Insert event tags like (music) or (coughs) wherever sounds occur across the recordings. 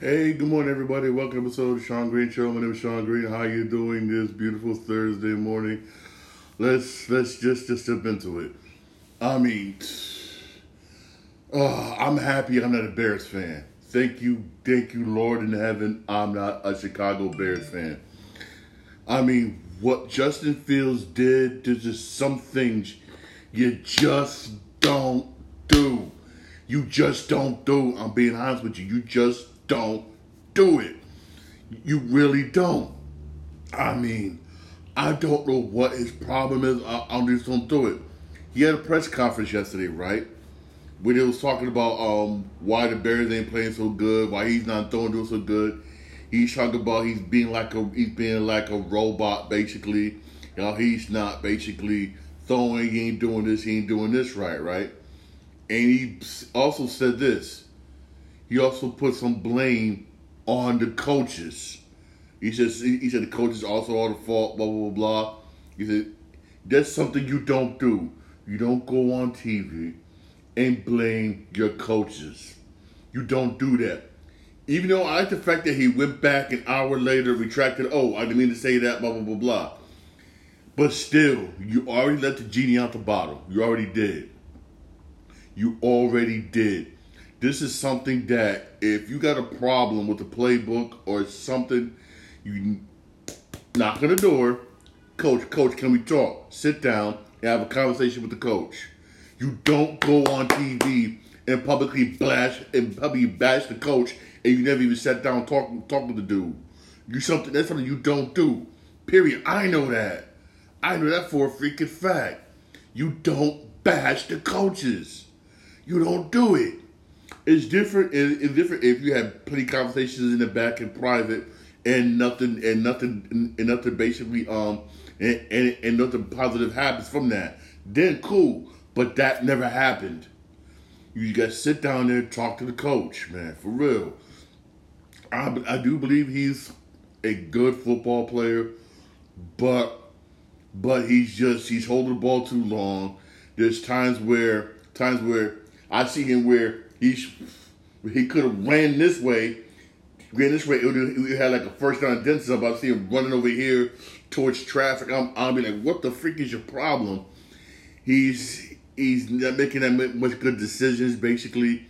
Hey, good morning, everybody. Welcome to episode of Shawn Green Show. My name is Shawn Green. How you doing this beautiful Thursday morning? Let's let's just just jump into it. I mean, uh, I'm happy I'm not a Bears fan. Thank you, thank you, Lord in heaven. I'm not a Chicago Bears fan. I mean, what Justin Fields did, there's just some things you just don't do. You just don't do. I'm being honest with you. You just don't do it. You really don't. I mean, I don't know what his problem is. I, I just don't do it. He had a press conference yesterday, right? Where he was talking about um, why the Bears ain't playing so good, why he's not throwing doing so good. He's talking about he's being like a he's being like a robot, basically. You know, he's not basically throwing. He ain't doing this. He ain't doing this right, right? And he also said this he also put some blame on the coaches. He says he said the coaches also are the fault. Blah blah blah. He said that's something you don't do. You don't go on TV and blame your coaches. You don't do that. Even though I like the fact that he went back an hour later, retracted. Oh, I didn't mean to say that. Blah blah blah blah. But still, you already let the genie out the bottle. You already did. You already did this is something that if you got a problem with the playbook or something, you knock on the door, coach, coach, can we talk? Sit down and have a conversation with the coach. You don't go on TV and publicly bash and publicly bash the coach and you never even sat down talking talk with the dude. You something that's something you don't do. Period. I know that. I know that for a freaking fact. You don't bash the coaches. You don't do it. It's different. It's different if you have plenty conversations in the back in private and nothing and nothing and nothing basically um and, and, and nothing positive happens from that. Then cool, but that never happened. You got to sit down there and talk to the coach, man, for real. I, I do believe he's a good football player, but but he's just he's holding the ball too long. There's times where times where I see him where he he could have ran this way, ran this way. It would have had like a first down about to see him running over here towards traffic. I'm I'll be like, what the freak is your problem? He's he's not making that much good decisions. Basically,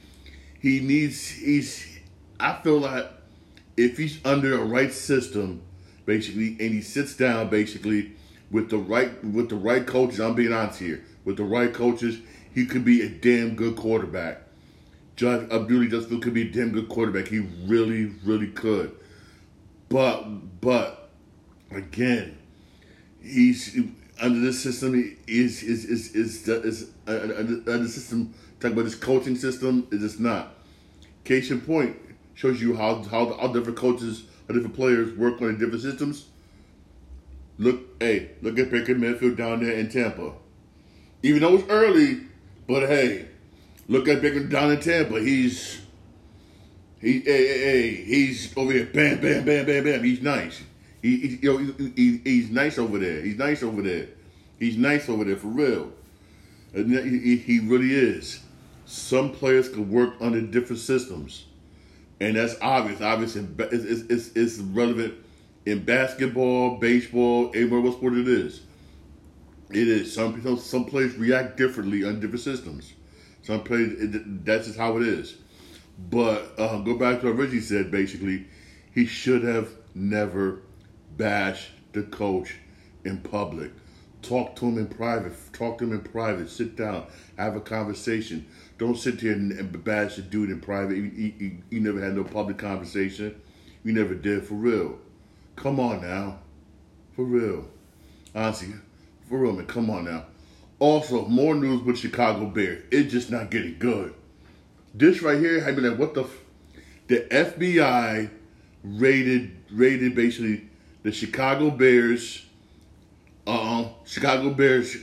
he needs he's. I feel like if he's under a right system, basically, and he sits down, basically with the right with the right coaches. I'm being honest here. With the right coaches, he could be a damn good quarterback. Josh Abdullah just could be a damn good quarterback. He really, really could. But, but again, he's under this system. Is is is is is, is uh, under the system? Talk about this coaching system. Is just not. Case in point shows you how how how different coaches, how different players work on different systems. Look, hey, look at Baker Mayfield down there in Tampa. Even though it's early, but hey, Look at Baker down in Tampa. He's he hey, hey, hey, he's over here. Bam, bam, bam, bam, bam. He's nice. He, he he, he, he's nice over there. He's nice over there. He's nice over there for real. And he, he really is. Some players can work under different systems, and that's obvious. Obvious, it's, it's, it's relevant in basketball, baseball, anywhere what sport it is. It is. Some people, some players react differently on different systems. Some players, it, that's just how it is. But uh, go back to what Reggie said. Basically, he should have never bashed the coach in public. Talk to him in private. Talk to him in private. Sit down. Have a conversation. Don't sit here and, and bash the dude in private. You, you, you never had no public conversation. You never did for real. Come on now. For real. Honestly, for real, man. Come on now. Also, more news with Chicago Bears. It's just not getting good. This right here, I mean, like, what the? F- the FBI raided raided basically the Chicago Bears. Um, Chicago Bears,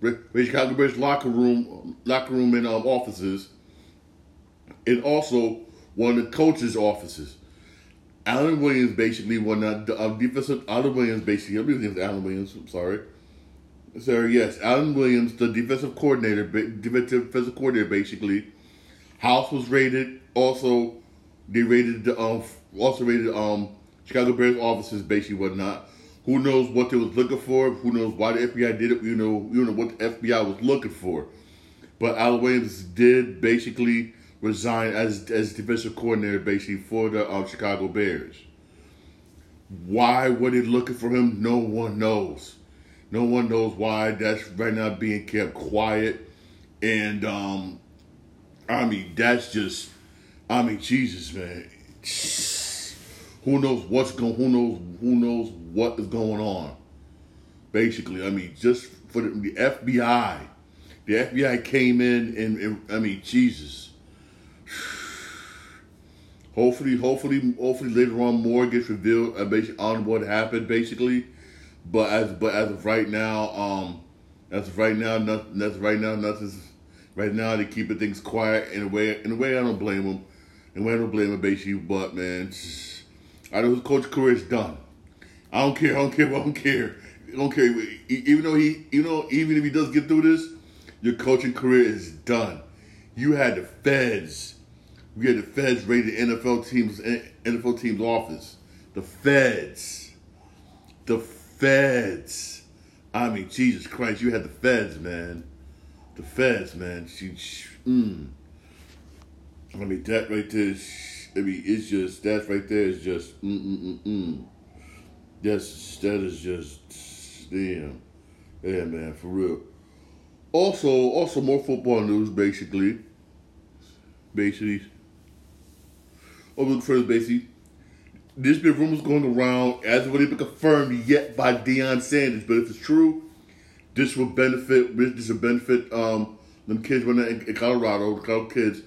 Chicago Bears locker room, locker room and um, offices, and also one of the coaches' offices. Alan Williams basically one of the uh, defensive. Alan Williams basically. I believe his Alan Williams. I'm sorry Sir, yes, Alan Williams, the defensive coordinator, defensive physical coordinator, basically. House was raided. Also, They raided the um also raided um Chicago Bears offices, basically whatnot. Who knows what they was looking for? Who knows why the FBI did it? You know, you know what the FBI was looking for. But Al Williams did basically resign as as defensive coordinator, basically for the um, Chicago Bears. Why were they looking for him? No one knows. No one knows why. That's right now being kept quiet, and um, I mean that's just, I mean Jesus, man. Who knows what's going? Who knows? Who knows what is going on? Basically, I mean, just for the, the FBI, the FBI came in and, and I mean, Jesus. (sighs) Hopefully, hopefully, hopefully later on more gets revealed on what happened, basically. But as but as of right now, um, as of right now, nothing. Of right now, nothing's. Right now, they keeping things quiet in a way. In a way, I don't blame them. In a way, I don't blame them, basically. But man, I know his coach career is done. I don't care. I don't care. I don't care. I don't care. Even though he, you know, even if he does get through this, your coaching career is done. You had the feds we had the feds raided NFL teams NFL teams office. The feds. The feds. I mean, Jesus Christ, you had the feds, man. The feds, man. She, she mm. I mean, that right there. I mean, it's just that right there is just mm mm mm mm. That's that is just damn. Yeah, man, for real. Also, also more football news, basically. Basically, over the first basically. There's been rumors going around, as it been confirmed yet by Deion Sanders, but if it's true, this will benefit. This will benefit um, them kids when in, in Colorado, the Colorado kids.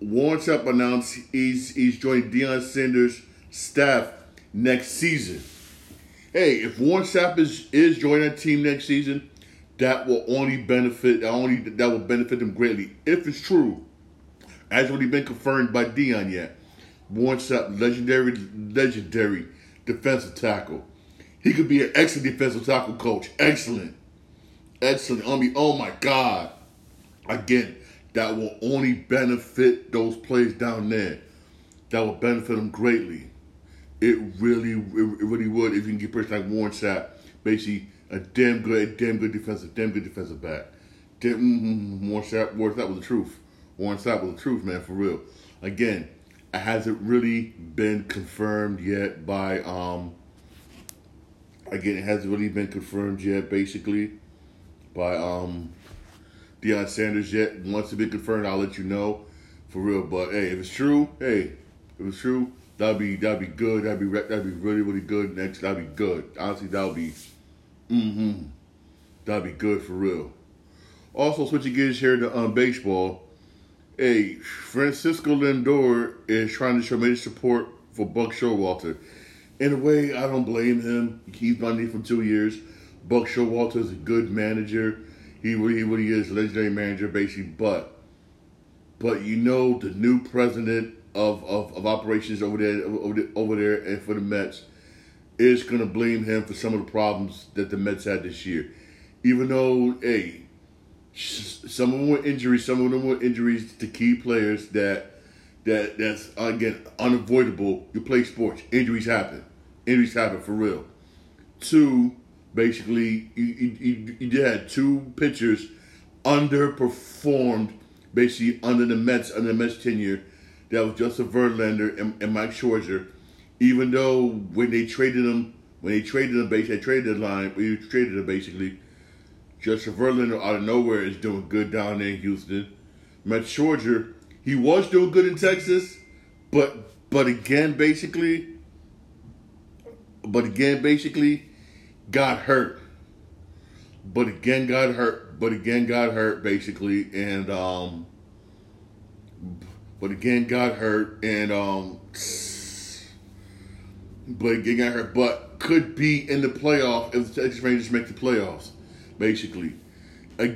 Warren Sapp announced he's he's joining Deion Sanders' staff next season. Hey, if Warren Sapp is is joining that team next season, that will only benefit only that will benefit them greatly if it's true. Has already been confirmed by Deion yet. Warren Sapp, legendary, legendary defensive tackle. He could be an excellent defensive tackle coach. Excellent. Excellent. I mean, oh my God. Again, that will only benefit those players down there. That will benefit them greatly. It really, it really would if you can get a person like Warren Sapp, basically a damn good, a damn good defensive, damn good defensive back. Damn, mm-hmm, Warren Sapp, Warren Sapp was the truth. Warren Sapp was the truth, man, for real. Again, hasn't really been confirmed yet by um again it hasn't really been confirmed yet basically by um Deion Sanders yet. Once it's been confirmed, I'll let you know for real. But hey, if it's true, hey, if it's true, that'd be that'd be good. That'd be that'd be really really good. Next, that'd be good. Honestly, that'd be mm-hmm. That'd be good for real. Also, switching gears here to um, baseball. Hey, Francisco Lindor is trying to show major support for Buck Showalter. In a way, I don't blame him. He's been there for two years. Buck Showalter is a good manager. He really, really is a legendary manager, basically. But, but you know, the new president of, of, of operations over there, over there, over there, and for the Mets is going to blame him for some of the problems that the Mets had this year. Even though, hey, some of them were injuries. Some of them were injuries to key players that that that's again unavoidable. You play sports, injuries happen. Injuries happen for real. Two, basically, you, you, you had two pitchers underperformed, basically under the Mets under the Mets tenure. That was Justin Verlander and, and Mike Scherzer. Even though when they traded them, when they traded them, basically they traded the line, you traded them basically Justin Verlander out of nowhere is doing good down there in Houston. Max Scherzer, he was doing good in Texas, but but again, basically, but again, basically, got hurt. But again, got hurt. But again, got hurt basically, and um, but again, got hurt, and um, but again, got hurt. But could be in the playoff if the Texas Rangers make the playoffs basically. Uh,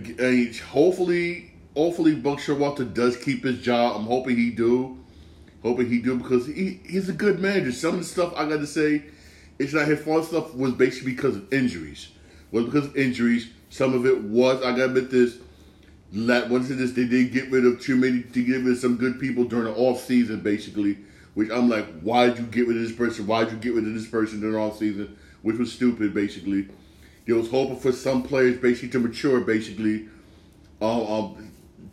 hopefully, hopefully Buck Showalter does keep his job. I'm hoping he do. Hoping he do because he, he's a good manager. Some of the stuff I got to say, it's not his fault. Stuff was basically because of injuries. Was because of injuries. Some of it was I got to admit this. What is this? They did get rid of too many to rid of some good people during the off season, basically. Which I'm like, why did you get rid of this person? Why did you get rid of this person during the off season? Which was stupid, basically. They was hoping for some players basically to mature, basically. Um, um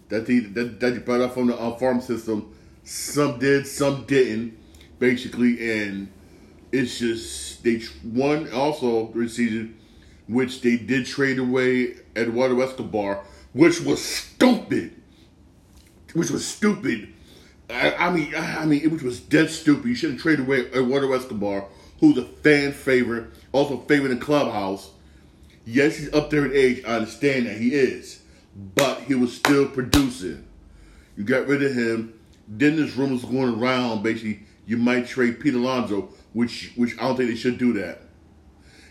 that they that, that they brought up from the uh, farm system. Some did, some didn't, basically, and it's just they won also this season, which they did trade away Eduardo Escobar, which was stupid. Which was stupid. I, I mean, I mean, it was dead stupid. You shouldn't trade away Eduardo Escobar, who's a fan favorite, also favorite in clubhouse. Yes, he's up there in age. I understand that he is, but he was still producing. You got rid of him. Then there's rumors going around. Basically, you might trade Pete Alonso, which which I don't think they should do that.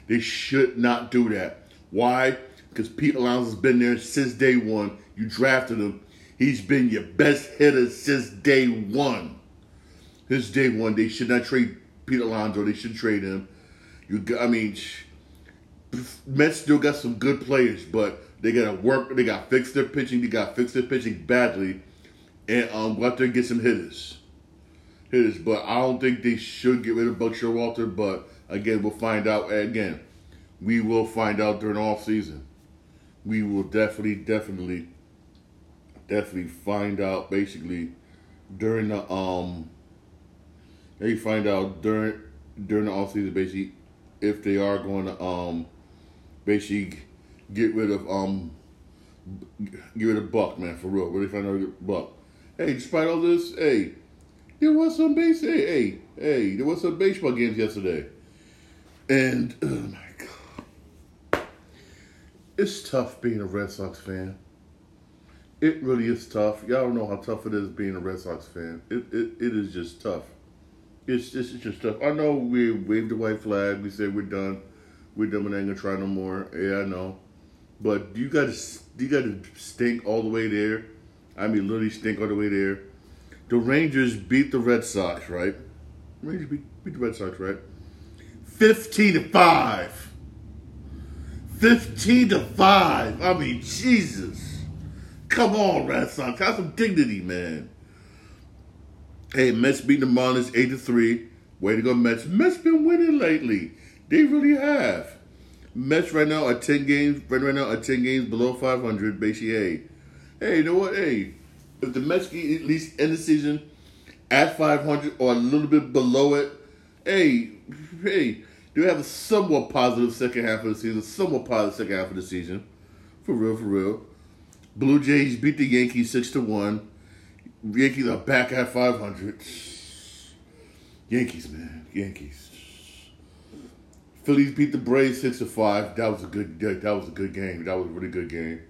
They should not do that. Why? Because Pete Alonso's been there since day one. You drafted him. He's been your best hitter since day one. Since day one, they should not trade Pete Alonso. They should trade him. You, I mean, Mets still got some good players, but they got to work. They got to fix their pitching. They got to fix their pitching badly, and um, go out there and get some hitters. Hitters, but I don't think they should get rid of Buck Showalter. But again, we'll find out. Again, we will find out during off season. We will definitely, definitely, definitely find out. Basically, during the um, they find out during during the off season, basically, if they are going to um basically get rid of um get rid of Buck, man, for real. Really find out Buck. Hey, despite all this, hey, there was some base hey, hey, hey, there was some baseball games yesterday. And (clears throat) oh my god. It's tough being a Red Sox fan. It really is tough. Y'all know how tough it is being a Red Sox fan. It it, it is just tough. It's it's just tough. I know we waved the white flag. We said we're done we're done. We're not gonna try no more. Yeah, I know. But you gotta you gotta stink all the way there. I mean, literally stink all the way there. The Rangers beat the Red Sox, right? Rangers beat, beat the Red Sox, right? Fifteen to five. Fifteen to five. I mean, Jesus. Come on, Red Sox. Have some dignity, man. Hey, Mets beat the Marlins eight to three. Way to go, Mets. Mets been winning lately. They really have. Mets right now are ten games. Right now are ten games below five hundred. Basically, hey, hey, you know what? Hey, if the Mets at least end the season at five hundred or a little bit below it, hey, hey, do have a somewhat positive second half of the season. Somewhat positive second half of the season. For real, for real. Blue Jays beat the Yankees six to one. Yankees are back at five hundred. Yankees, man, Yankees. Phillies beat the Braves six to five. That was a good. That was a good game. That was a really good game.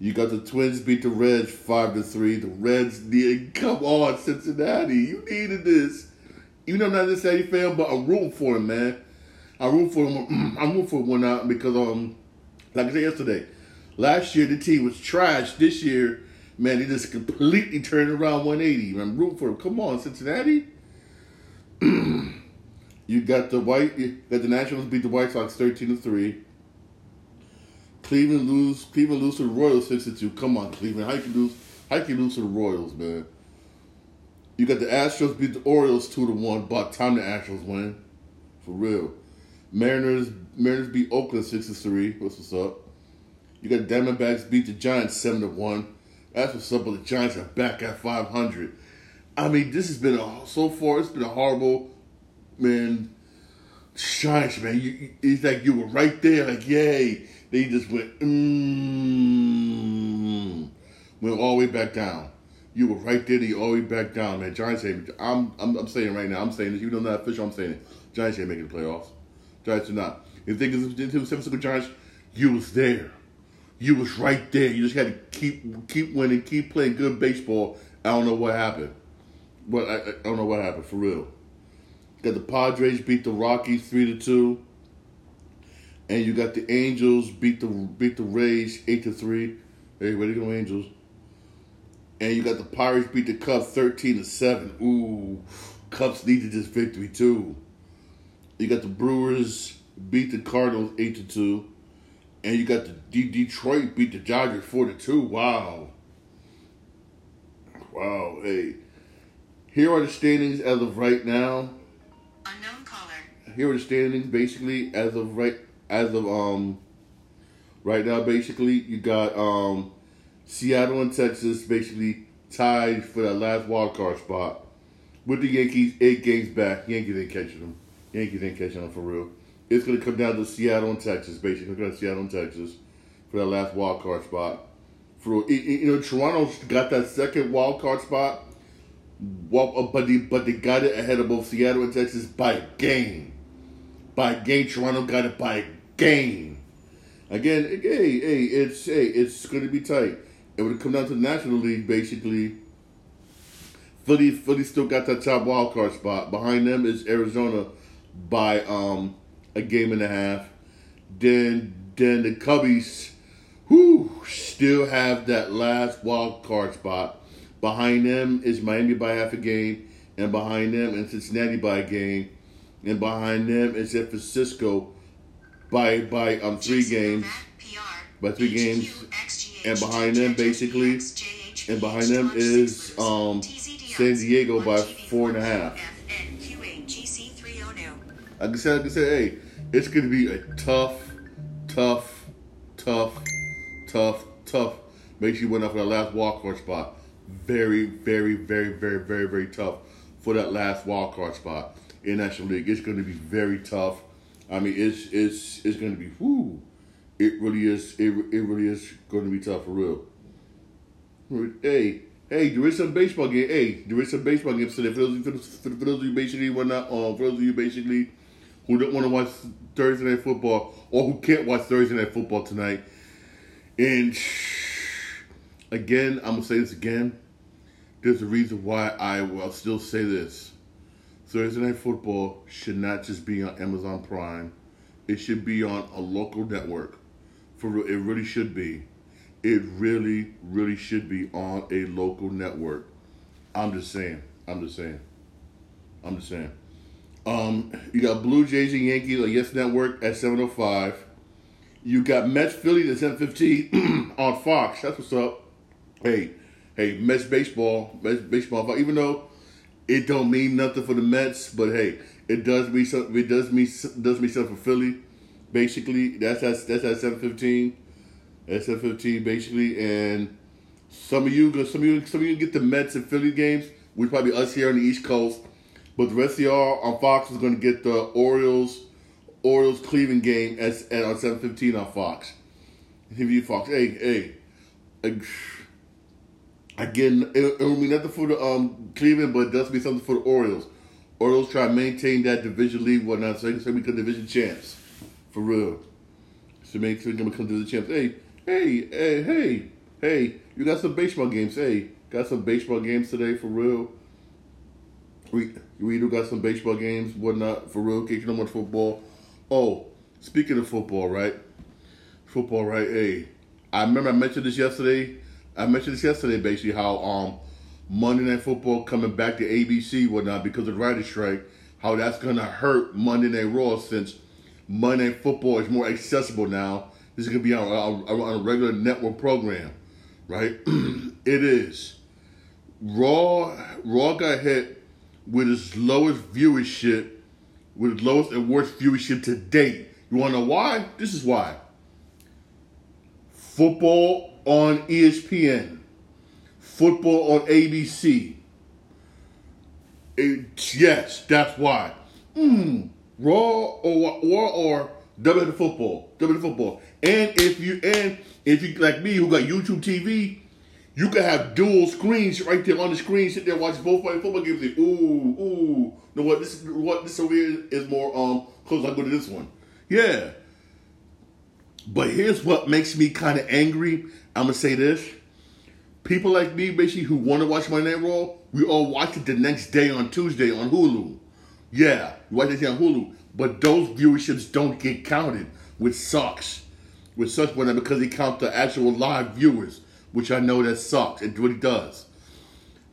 You got the Twins beat the Reds five to three. The Reds needed. Come on, Cincinnati, you needed this. Even though I'm not a Cincinnati fan, but I'm rooting for him, man. I root for him. (clears throat) I'm rooting for one out because um, like I said yesterday, last year the team was trash. This year, man, they just completely turned around 180. I'm rooting for him. Come on, Cincinnati. (clears throat) You got the white. You got the Nationals beat the White Sox thirteen to three. Cleveland lose. Cleveland lose to the Royals six to two. Come on, Cleveland. How you lose? How you lose to the Royals, man? You got the Astros beat the Orioles two to one. But time the Astros win, for real. Mariners Mariners beat Oakland six to three. What's what's up? You got Diamondbacks beat the Giants seven to one. That's what's up. But the Giants are back at five hundred. I mean, this has been a so far. It's been a horrible man, Giants, man, you, it's like you were right there, like, yay. They just went, mmm, went all the way back down. You were right there, you all the way back down, man. Giants ain't, I'm, I'm, I'm saying right now, I'm saying this, even though I'm not official, I'm saying it. Giants ain't making the playoffs. Giants are not. You think it's the San Francisco Giants, you was there. You was right there. You just had to keep keep winning, keep playing good baseball. I don't know what happened. But I, I don't know what happened, for real. Got the Padres beat the Rockies three to two, and you got the Angels beat the beat the Rays eight to three. Hey, to go, Angels? And you got the Pirates beat the Cubs thirteen to seven. Ooh, Cubs needed this victory too. You got the Brewers beat the Cardinals eight to two, And you got the D- Detroit beat the Dodgers four to two. Wow. Wow. Hey, here are the standings as of right now. Unknown caller. Here are the standings basically as of right as of um right now. Basically, you got um Seattle and Texas basically tied for that last wild card spot with the Yankees eight games back. Yankees ain't catching them. Yankees ain't catching them for real. It's gonna come down to Seattle and Texas, basically. It's gonna Seattle and Texas for that last wild card spot. For you know, Toronto's got that second wild card spot, well, uh, but they but they got it ahead of both Seattle and Texas by a game. By a game, Toronto got it by a game. Again, hey, hey, it's hey, it's gonna be tight. It come down to the National League, basically, Philly, Philly still got that top wild card spot. Behind them is Arizona by um a game and a half. Then then the Cubbies, who still have that last wild card spot. Behind them is Miami by half a game, and behind them is Cincinnati by a game, and behind them is San Francisco by by um three games. By three games. And behind them, basically, and behind them is um San Diego by four and a half. Like I said, like I said, hey, it's gonna be a tough, tough, tough, tough, tough. Make sure you win up for that last card spot. Very, very, very, very, very, very tough for that last wild card spot in National League. It's gonna be very tough. I mean, it's it's it's gonna be whoo. It really is. It, it really is going to be tough for real. Hey, hey, there is some baseball game. Hey, there is some baseball games today. For those, for, for, for those of you basically were not, uh, for those of you basically who don't want to watch Thursday night football or who can't watch Thursday night football tonight. And again, I'm gonna say this again. There's a reason why I will still say this. Thursday night football should not just be on Amazon Prime. It should be on a local network. For real, it really should be. It really, really should be on a local network. I'm just saying. I'm just saying. I'm just saying. Um, you got Blue Jays and Yankees on Yes Network at 7:05. You got Mets Philly at 7:15 (clears throat) on Fox. That's what's up. Hey, hey, Mets baseball, Mets baseball. Even though it don't mean nothing for the Mets, but hey, it does mean something. It does mean does mean something for Philly. Basically, that's at that's at 7:15. That's 7:15 basically, and some of you, some of you, some of you get the Mets and Philly games. We probably us here on the East Coast. But the rest of y'all on Fox is going to get the Orioles, Orioles Cleveland game at, at on seven fifteen on Fox. If you Fox. Hey, hey. Again, it, it will mean nothing for the um, Cleveland, but it does mean something for the Orioles. Orioles try to maintain that division lead, whatnot, so they can become division champs. For real. So make sure they become division champs. Hey, hey, hey, hey, hey, you got some baseball games. Hey, got some baseball games today for real. We we do got some baseball games, whatnot, for real. You don't watch football. Oh, speaking of football, right? Football, right? Hey, I remember I mentioned this yesterday. I mentioned this yesterday, basically how um Monday Night Football coming back to ABC, whatnot, because of the writer's strike. How that's gonna hurt Monday Night Raw since Monday Night Football is more accessible now. This is gonna be on, on, on a regular network program, right? (clears throat) it is. Raw Raw got hit with its lowest viewership, with its lowest and worst viewership to date. You want to know why? This is why. Football on ESPN, football on ABC. It, yes, that's why. Mm, Raw or or or W football, W football. And if you and if you like me who got YouTube TV, you could have dual screens right there on the screen, sit there watch both football games. Like, ooh, ooh. You know what? This what this over here is more um close. I go to this one. Yeah. But here's what makes me kind of angry. I'm gonna say this: people like me, basically, who want to watch my Night Raw, we all watch it the next day on Tuesday on Hulu. Yeah, we watch it on Hulu. But those viewerships don't get counted, which sucks. Which sucks when because they count the actual live viewers which I know that sucks. It really does.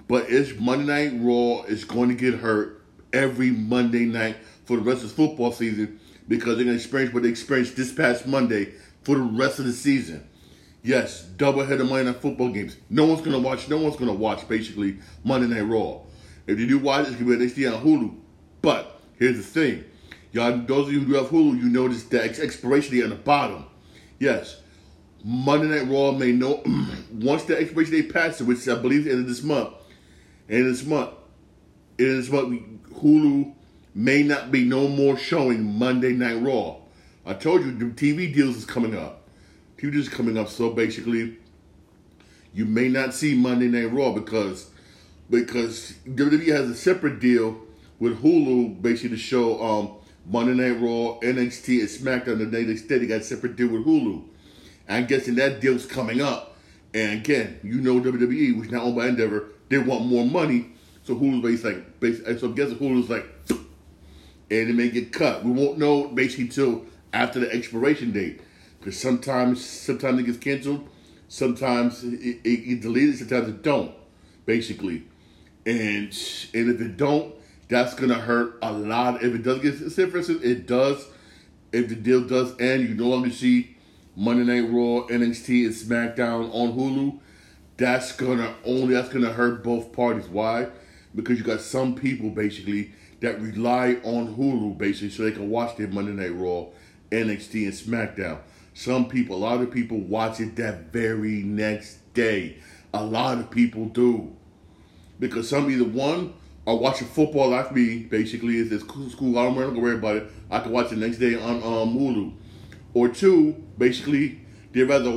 But it's Monday Night Raw is going to get hurt every Monday night for the rest of the football season because they're going to experience what they experienced this past Monday for the rest of the season. Yes, double header Monday Night Football games. No one's gonna watch. No one's gonna watch basically Monday Night Raw. If you do watch, it's gonna be HD on Hulu. But here's the thing, y'all. Those of you who have Hulu, you notice the ex- expiration date on the bottom. Yes, Monday Night Raw may know (clears throat) once the expiration date passes, which I believe is end of this month. End of this month, end of this month, Hulu may not be no more showing Monday Night Raw. I told you the TV deals is coming up. TV deals is coming up, so basically, you may not see Monday Night Raw because because WWE has a separate deal with Hulu, basically to show um, Monday Night Raw, NXT, and SmackDown. The day they said they got a separate deal with Hulu. I'm guessing that deal's coming up. And again, you know WWE, which is now owned by Endeavor, they want more money. So Hulu's basically like, basically, so I'm guessing Hulu's like, and it may get cut. We won't know basically until after the expiration date, because sometimes sometimes it gets canceled, sometimes it, it, it deleted, sometimes it don't, basically. And and if it don't, that's gonna hurt a lot. If it does get say for instance, it does. If the deal does end, you no longer see Monday Night Raw, NXT, and SmackDown on Hulu. That's gonna only that's gonna hurt both parties. Why? Because you got some people basically that rely on Hulu basically so they can watch their Monday Night Raw, NXT, and SmackDown. Some people, a lot of people watch it that very next day. A lot of people do. Because some either one are watching football like me, basically, is this school, I don't worry about it. I can watch it the next day on um, Hulu. Or two, basically, they rather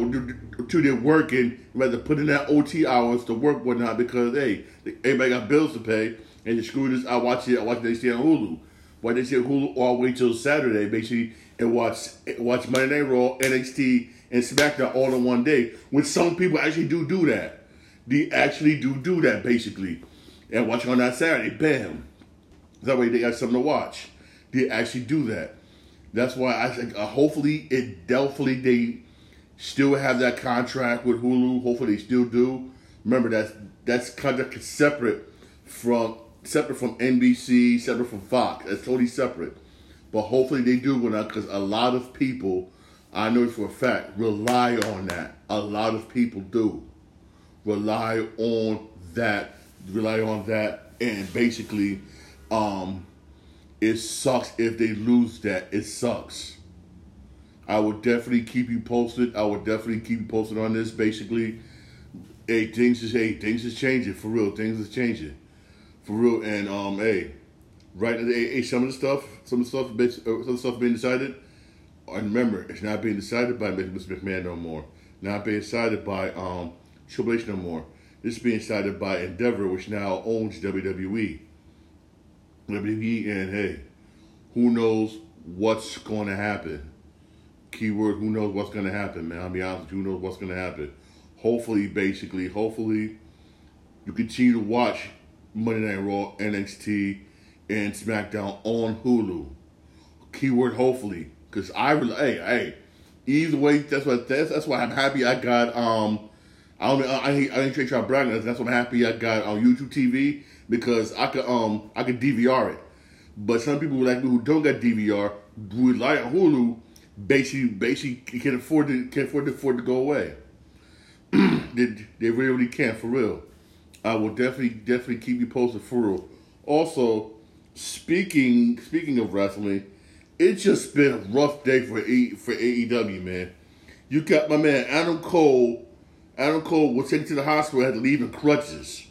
two they're working, rather put in that OT hours to work whatnot because hey, everybody got bills to pay and the screw this. I watch it. I watch it. They on Hulu. Why they say Hulu? Or wait till Saturday, basically, and watch watch Monday Night Raw, NXT, and SmackDown all in one day. When some people actually do do that, they actually do do that basically, and watch on that Saturday. Bam. That way they got something to watch. They actually do that. That's why I think uh, hopefully it definitely they still have that contract with Hulu. Hopefully they still do. Remember that's that's contract separate from separate from NBC, separate from Fox. That's totally separate. But hopefully they do go because a lot of people, I know for a fact, rely on that. A lot of people do rely on that, rely on that, and basically, um, it sucks if they lose that. It sucks. I would definitely keep you posted. I would definitely keep you posted on this. Basically, hey, things is hey, things is changing for real. Things is changing for real. And um, hey, right, hey, some of the stuff, some of the stuff, uh, some of the stuff being decided. And remember, it's not being decided by Mr. McMahon no more. Not being decided by um, Triple H no more. This is being decided by Endeavor, which now owns WWE. WWE, and hey, who knows what's going to happen? Keyword: Who knows what's going to happen, man? I'll be honest. Who knows what's going to happen? Hopefully, basically, hopefully, you continue to watch Monday Night Raw, NXT, and SmackDown on Hulu. Keyword hopefully, because I really, hey, hey, either way, that's what that's that's why I'm happy I got um. I don't I I I ain't trying to. That's why I'm happy I got on YouTube TV because I could um I could DVR it. But some people like me who don't got DVR rely on Hulu basically basically can afford to can afford to afford to go away. (clears throat) they, they really can't for real. I will definitely definitely keep you posted for real. Also, speaking speaking of wrestling, it's just been a rough day for a, for AEW, man. You got my man Adam Cole. Adam Cole was taken to the hospital, had to leave in crutches.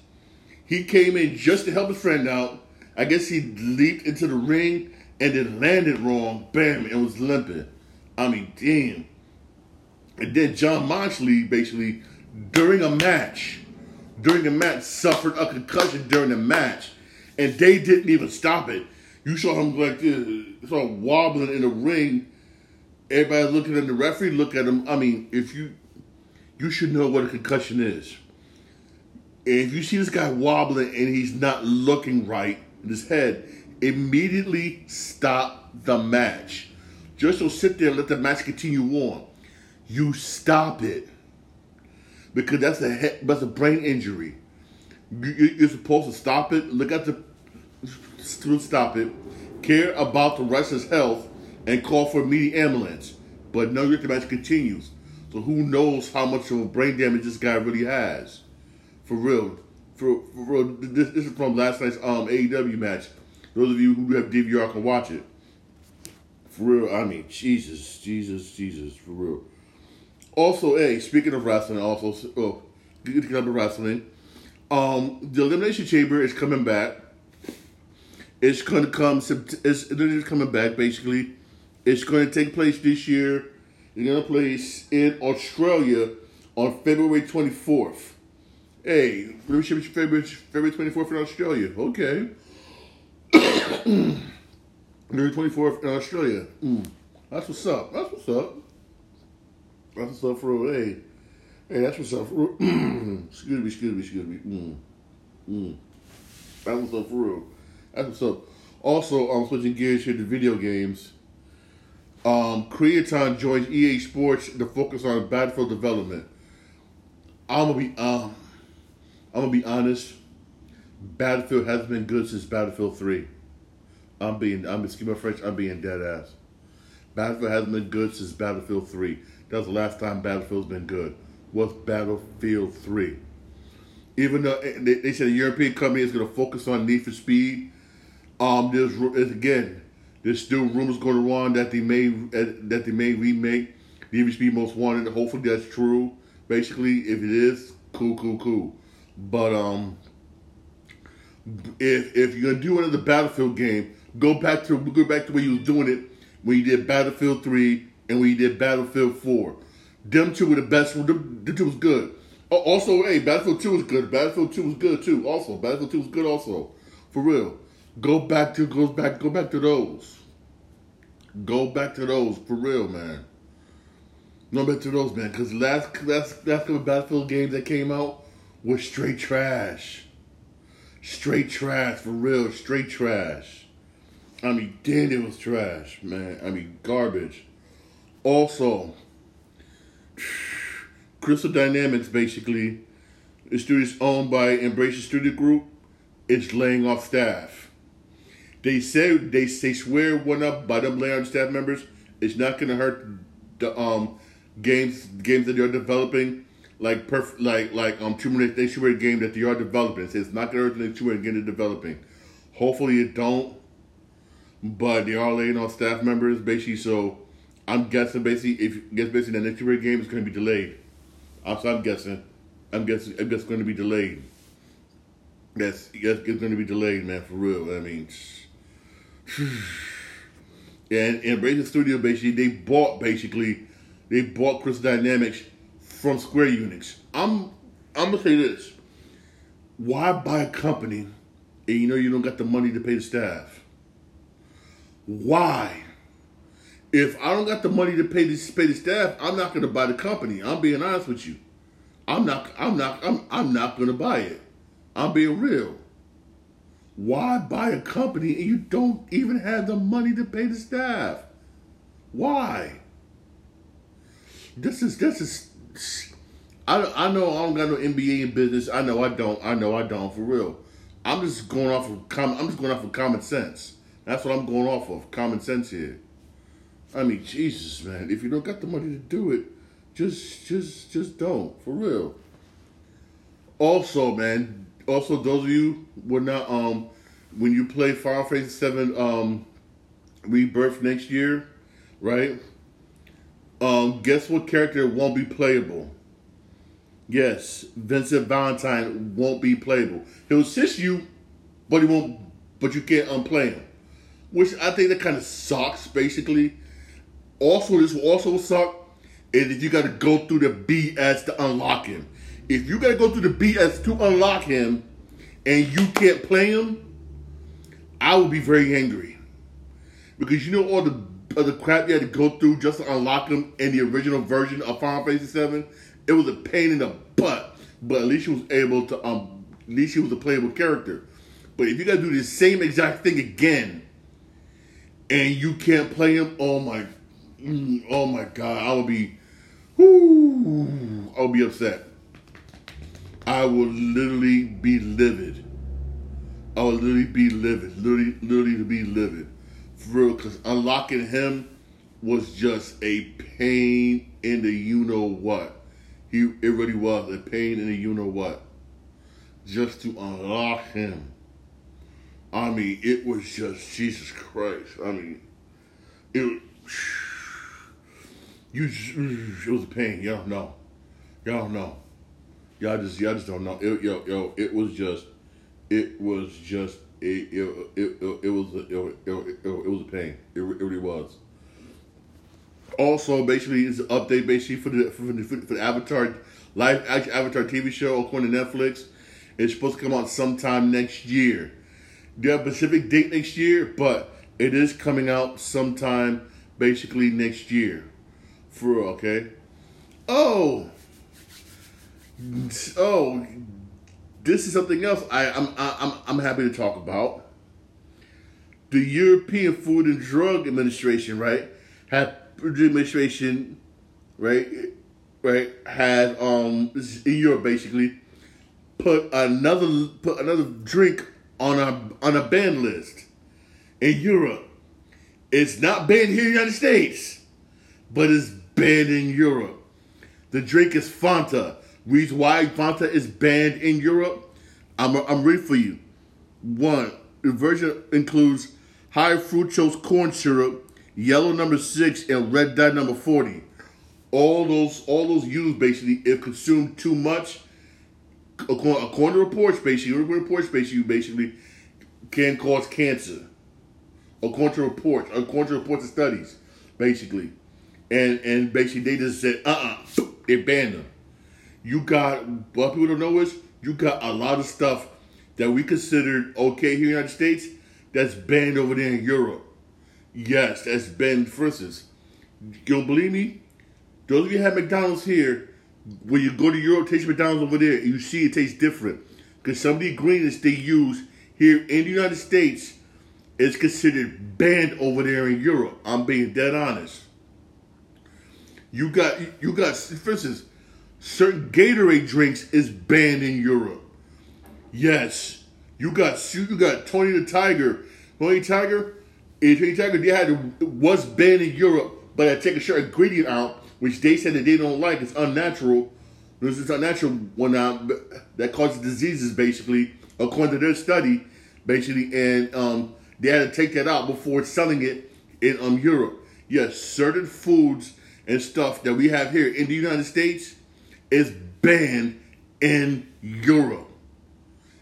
He came in just to help his friend out. I guess he leaped into the ring and then landed wrong. Bam, and was limping. I mean, damn. And then Jon Moxley basically during a match during the match suffered a concussion during the match, and they didn't even stop it. You saw him like this, sort of wobbling in the ring. Everybody looking at the referee, look at him. I mean, if you you should know what a concussion is. And if you see this guy wobbling and he's not looking right in his head, immediately stop the match. Just don't sit there and let the match continue on. You stop it because that's a head, that's a brain injury. You, are supposed to stop it, look at the to stop it, care about the wrestler's health, and call for immediate ambulance. But no, the match continues. So who knows how much of a brain damage this guy really has? For real. For, for real. This, this is from last night's um, AEW match. Those of you who have DVR can watch it. For real, I mean, Jesus, Jesus, Jesus, for real. Also, hey, speaking of wrestling, also, oh, get up wrestling. Um, the Elimination Chamber is coming back. It's going to come. It's, it's coming back. Basically, it's going to take place this year. It's to place in Australia on February twenty fourth. Hey, February February twenty fourth in Australia. Okay. (coughs) February twenty fourth in Australia. Mm. That's what's up. That's what's up. That's up for hey. Hey, that's what's up for real. excuse me, excuse me, excuse me. Mm. Mm. That's what's up for real. That's what's up. Also, I'm switching gears here to video games. Um, Criterion joins EA Sports to focus on Battlefield development. I'm gonna be um, I'm gonna be honest. Battlefield hasn't been good since Battlefield Three. I'm being I'm excuse my French. I'm being dead ass. Battlefield hasn't been good since Battlefield Three. That was the last time Battlefield's been good was Battlefield 3. Even though eh, they, they said a European company is going to focus on Need for Speed, um, there's again, there's still rumors going around that they may eh, that they may remake Need for Speed Most Wanted. Hopefully that's true. Basically, if it is, cool, cool, cool. But um, if if you're gonna do another Battlefield game, go back to go back to where you was doing it when you did Battlefield 3 and you did Battlefield 4 them two were the best. Them, them two was good. Oh, also, hey, Battlefield 2 was good. Battlefield 2 was good too. Also, Battlefield 2 was good also. For real. Go back to goes back go back to those. Go back to those for real, man. No back to those, man. Cause last last last couple Battlefield games that came out was straight trash. Straight trash for real. Straight trash. I mean, damn, it was trash, man. I mean, garbage. Also, Crystal Dynamics basically, the studio is owned by Embracer Studio Group. It's laying off staff. They say they they swear one up by them laying off staff members. It's not going to hurt the um games games that they're developing. Like perf- like like um Raider. They swear game that they are developing. It's, not to hurt the Raider game they're developing. Hopefully it don't. But they are laying off staff members basically so I'm guessing basically if guess basically the next year game is going to be delayed. I'm, so I'm guessing. I'm guessing. I'm just going to be delayed. That's yes, it's going to be delayed, man. For real. I mean, (sighs) and and Embracer Studio basically they bought basically they bought Crystal Dynamics from Square Enix. I'm I'm gonna say this. Why buy a company and you know you don't got the money to pay the staff? Why? If I don't got the money to pay the pay the staff, I'm not to buy the company. I'm being honest with you. I'm not. I'm not. I'm. I'm not to buy it. I'm being real. Why buy a company and you don't even have the money to pay the staff? Why? This is this is. I, I know I don't got no MBA in business. I know I don't. I know I don't for real. I'm just going off of com- I'm just going off of common sense. That's what I'm going off of. Common sense here. I mean, Jesus, man, if you don't got the money to do it, just just just don't. For real. Also, man, also those of you were not um when you play Final Fantasy Seven um Rebirth next year, right? Um, guess what character won't be playable? Yes, Vincent Valentine won't be playable. He'll assist you, but he won't. But you can't unplay him, which I think that kind of sucks, basically also, this will also suck is if you got to go through the BS to unlock him. If you got to go through the BS to unlock him, and you can't play him, I will be very angry because you know all the other crap you had to go through just to unlock him in the original version of Final Fantasy Seven. It was a pain in the butt, but at least she was able to um, at least she was a playable character. But if you got to do the same exact thing again, and you can't play him, oh my Mm, oh my god, I would be, whoo, I would be upset. I would literally be livid. I would literally be livid, literally, literally to be livid, for real. Because unlocking him was just a pain in the you know what. He it really was a pain in the you know what. Just to unlock him. I mean, it was just Jesus Christ. I mean, it you it was a pain. Y'all know, y'all know, y'all just y'all just don't know. It, yo yo, it was just, it was just it it it, was it, it, was a pain. It, really was. Also, basically, it's an update basically for the for the, for the Avatar live action Avatar TV show according to Netflix. It's supposed to come out sometime next year. Do have a specific date next year, but it is coming out sometime basically next year. For real, okay? Oh, oh, this is something else. I, I'm I'm I'm happy to talk about. The European Food and Drug Administration, right, had administration, right, right, had um in Europe basically put another put another drink on a on a ban list in Europe. It's not banned here in the United States, but it's banned in Europe. The drink is Fanta. Reason why Fanta is banned in Europe, I'm I'm ready for you. One, the version includes high fructose corn syrup, yellow number six, and red dye number forty. All those all those used basically if consumed too much, according, according to reports basically, reports basically basically can cause cancer. According to reports, according to reports and studies, basically, and and basically they just said uh uh-uh, uh they banned them. You got what people don't know is you got a lot of stuff that we considered okay here in the United States that's banned over there in Europe. Yes, that's banned. For instance, you don't believe me? Those of you have McDonald's here, when you go to Europe, taste McDonald's over there, you see it tastes different. Because some of the ingredients they use here in the United States is considered banned over there in Europe. I'm being dead honest. You got you got for instance, certain Gatorade drinks is banned in Europe. Yes, you got you got Tony the Tiger. Tony Tiger, Tony Tiger, they had was banned in Europe, but I take a certain ingredient out, which they said that they don't like. It's unnatural. This is unnatural one out that causes diseases, basically, according to their study, basically, and um, they had to take that out before selling it in um Europe. Yes, certain foods and stuff that we have here in the United States is banned in Europe.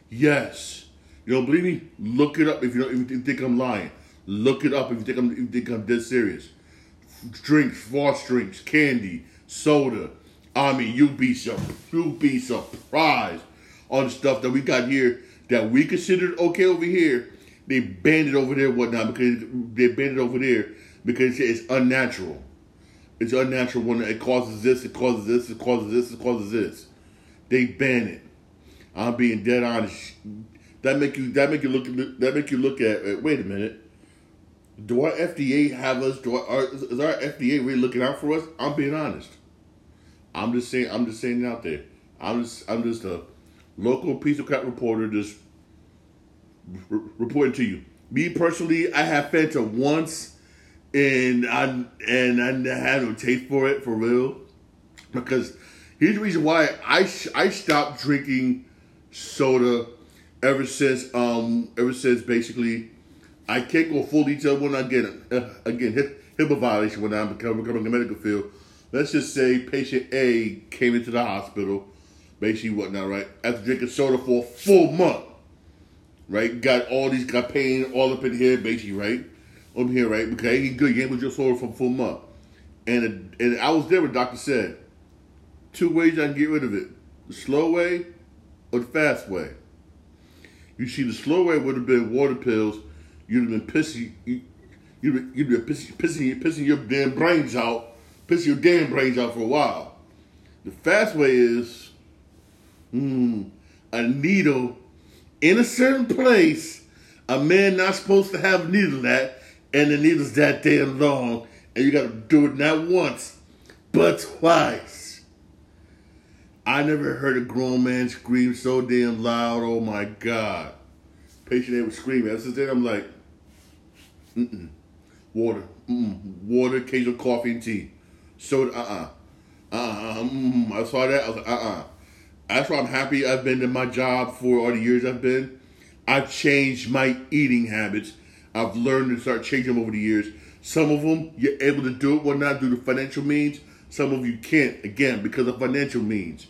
Yes. You don't believe me? Look it up if you don't if you think I'm lying. Look it up if you think I'm if you think I'm dead serious. Drinks, false drinks, candy, soda. I mean, you be you be surprised on the stuff that we got here that we considered okay over here. They banned it over there, whatnot, because they banned it over there because it's unnatural. It's unnatural when it causes this, it causes this, it causes this, it causes this. They ban it. I'm being dead honest. That make you that make you look that make you look at wait a minute. Do our FDA have us? Do our, is our FDA really looking out for us? I'm being honest. I'm just saying. I'm just saying it out there. I'm just I'm just a local piece of crap reporter just r- reporting to you. Me personally, I have Fanta once and I and I had no taste for it for real because here's the reason why I I stopped drinking soda ever since um ever since basically I can't go full detail when I get uh, (laughs) again HIPAA violation when I'm becoming, becoming a medical field. Let's just say patient A came into the hospital, basically whatnot, right? After drinking soda for a full month, right? Got all these got pain all up in here, basically, right? Over here, right? Because he good. You ain't with your sword for full month. And and I was there when doctor said, two ways I can get rid of it: the slow way or the fast way. You see, the slow way would have been water pills. You'd have been pissing. You, you'd, you'd been pissing, pissing, pissing your damn brains out, pissing your damn brains out for a while. The fast way is, hmm, a needle in a certain place. A man not supposed to have a needle at and the needle's that damn long, and you gotta do it not once, but twice. I never heard a grown man scream so damn loud. Oh my god. Patient A was screaming. That's the thing. I'm like, mm-mm. water, mm-mm. water, occasional coffee and tea. Soda, uh uh-uh. uh. Uh mm, I saw that. I was like, uh uh That's why I'm happy I've been in my job for all the years I've been. I've changed my eating habits. I've learned to start changing them over the years. Some of them you're able to do it, what not due to financial means. Some of you can't, again, because of financial means.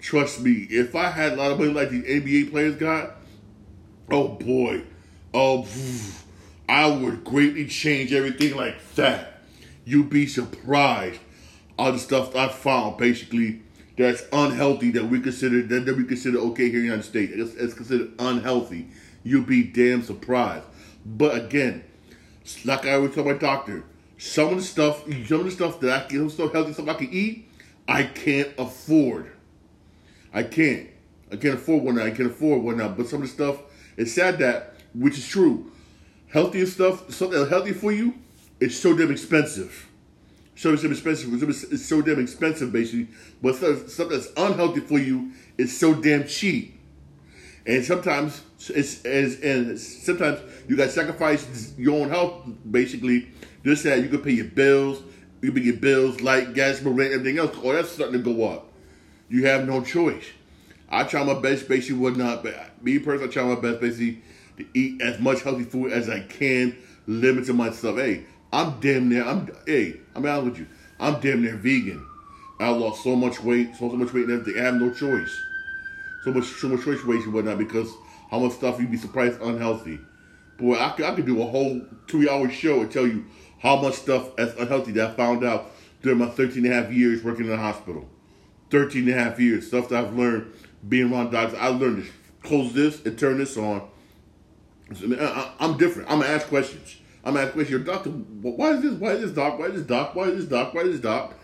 Trust me, if I had a lot of money like these NBA players got, oh boy, oh, I would greatly change everything like that. You'd be surprised all the stuff I found basically that's unhealthy that we consider that, that we consider okay here in the United States. It's, it's considered unhealthy. You'd be damn surprised. But again, like I always tell my doctor, some of the stuff, some of the stuff that I can, some healthy stuff I can eat, I can't afford. I can't. I can't afford one now. I can't afford one now. But some of the stuff, it's sad that, which is true. Healthier stuff, something healthy for you, it's so damn expensive. So damn expensive. It's so damn expensive, basically. But stuff that's unhealthy for you is so damn cheap. And sometimes it's, it's and sometimes you got to sacrifice your own health, basically, just that you can pay your bills, you can pay your bills, light, gas, rent, everything else. Oh, that's starting to go up. You have no choice. I try my best, basically, whatnot. But me personally, I try my best, basically, to eat as much healthy food as I can, limiting myself. Hey, I'm damn near. I'm hey, I'm out with you. I'm damn near vegan. I lost so much weight, so, so much weight, and everything. I have no choice. So much, so much choice weight and whatnot because how much stuff you'd be surprised unhealthy. Boy, I could, I could do a whole two-hour show and tell you how much stuff as unhealthy that I found out during my 13 and a half years working in the hospital. 13 and a half years. Stuff that I've learned being around doctors. I learned to close this and turn this on. I'm different. I'm going to ask questions. I'm going to ask questions. Your doctor, why is this? Why is this doc? Why is this doc? Why is this doc? Why is this doc?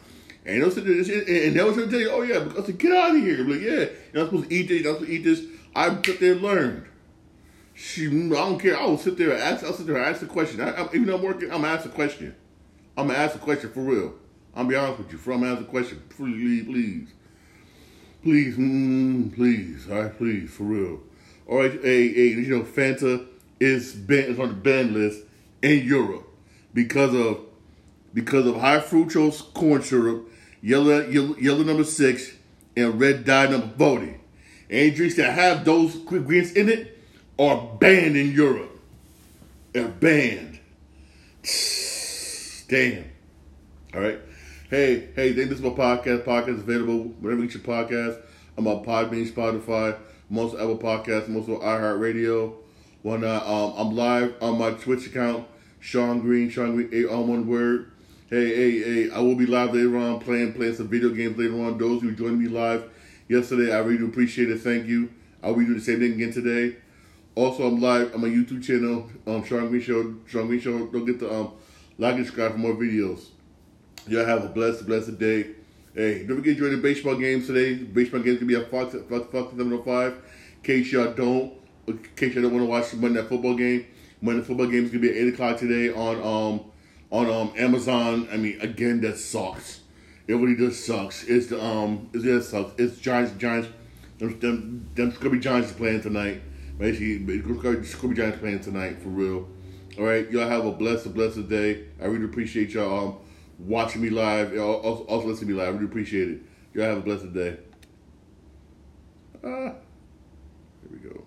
And they'll sit there and they'll tell you, oh yeah, because to get out of here. I'm like, yeah, you're not supposed to eat this, you're not supposed to eat this. I sit there and learned. She, I don't care. I will sit there and ask. I'll sit there and ask the question. I, I, even though I'm working, I'm gonna ask a question. I'm gonna ask a question for real. I'm be honest with you. Gonna ask a question. Please, please, please, mm, please. All right, please, for real. All right, hey, hey, you know, Fanta is ban is on the ban list in Europe because of because of high fructose corn syrup, yellow yellow, yellow number six, and red dye number forty. Any drinks that have those ingredients in it are banned in Europe. They're banned. Damn. All right. Hey, hey, this is my podcast. Podcast available wherever you get your podcast. I'm on Podbean, Spotify, most Apple Podcasts, most of iHeartRadio. When uh, um, I'm live on my Twitch account, Shawn Green, Shawn Green, eight on one word. Hey, hey, hey, I will be live later on playing playing some video games later on. Those who joined me live yesterday, I really do appreciate it. Thank you. I'll be doing the same thing again today. Also, I'm live on my YouTube channel, um, Shawn Green Show. Shawn Green Show. Don't get to um, like and subscribe for more videos. Y'all have a blessed, blessed day. Hey, don't forget to join the baseball games today. Baseball games gonna be at Fox, Fox, Fox 705. In case y'all don't, in case y'all don't want to watch the Monday Night Football game, Monday Night Football game is gonna be at 8 o'clock today on um on um Amazon. I mean, again, that sucks. It really does sucks. It's the um, it just sucks. It's Giants, Giants. Them, them, them Scrubby Giants playing tonight. Basically, Scooby Giants playing tonight for real. All right, y'all have a blessed, blessed day. I really appreciate y'all um, watching me live. Y'all also, also listening to me live. I really appreciate it. Y'all have a blessed day. Ah, here we go.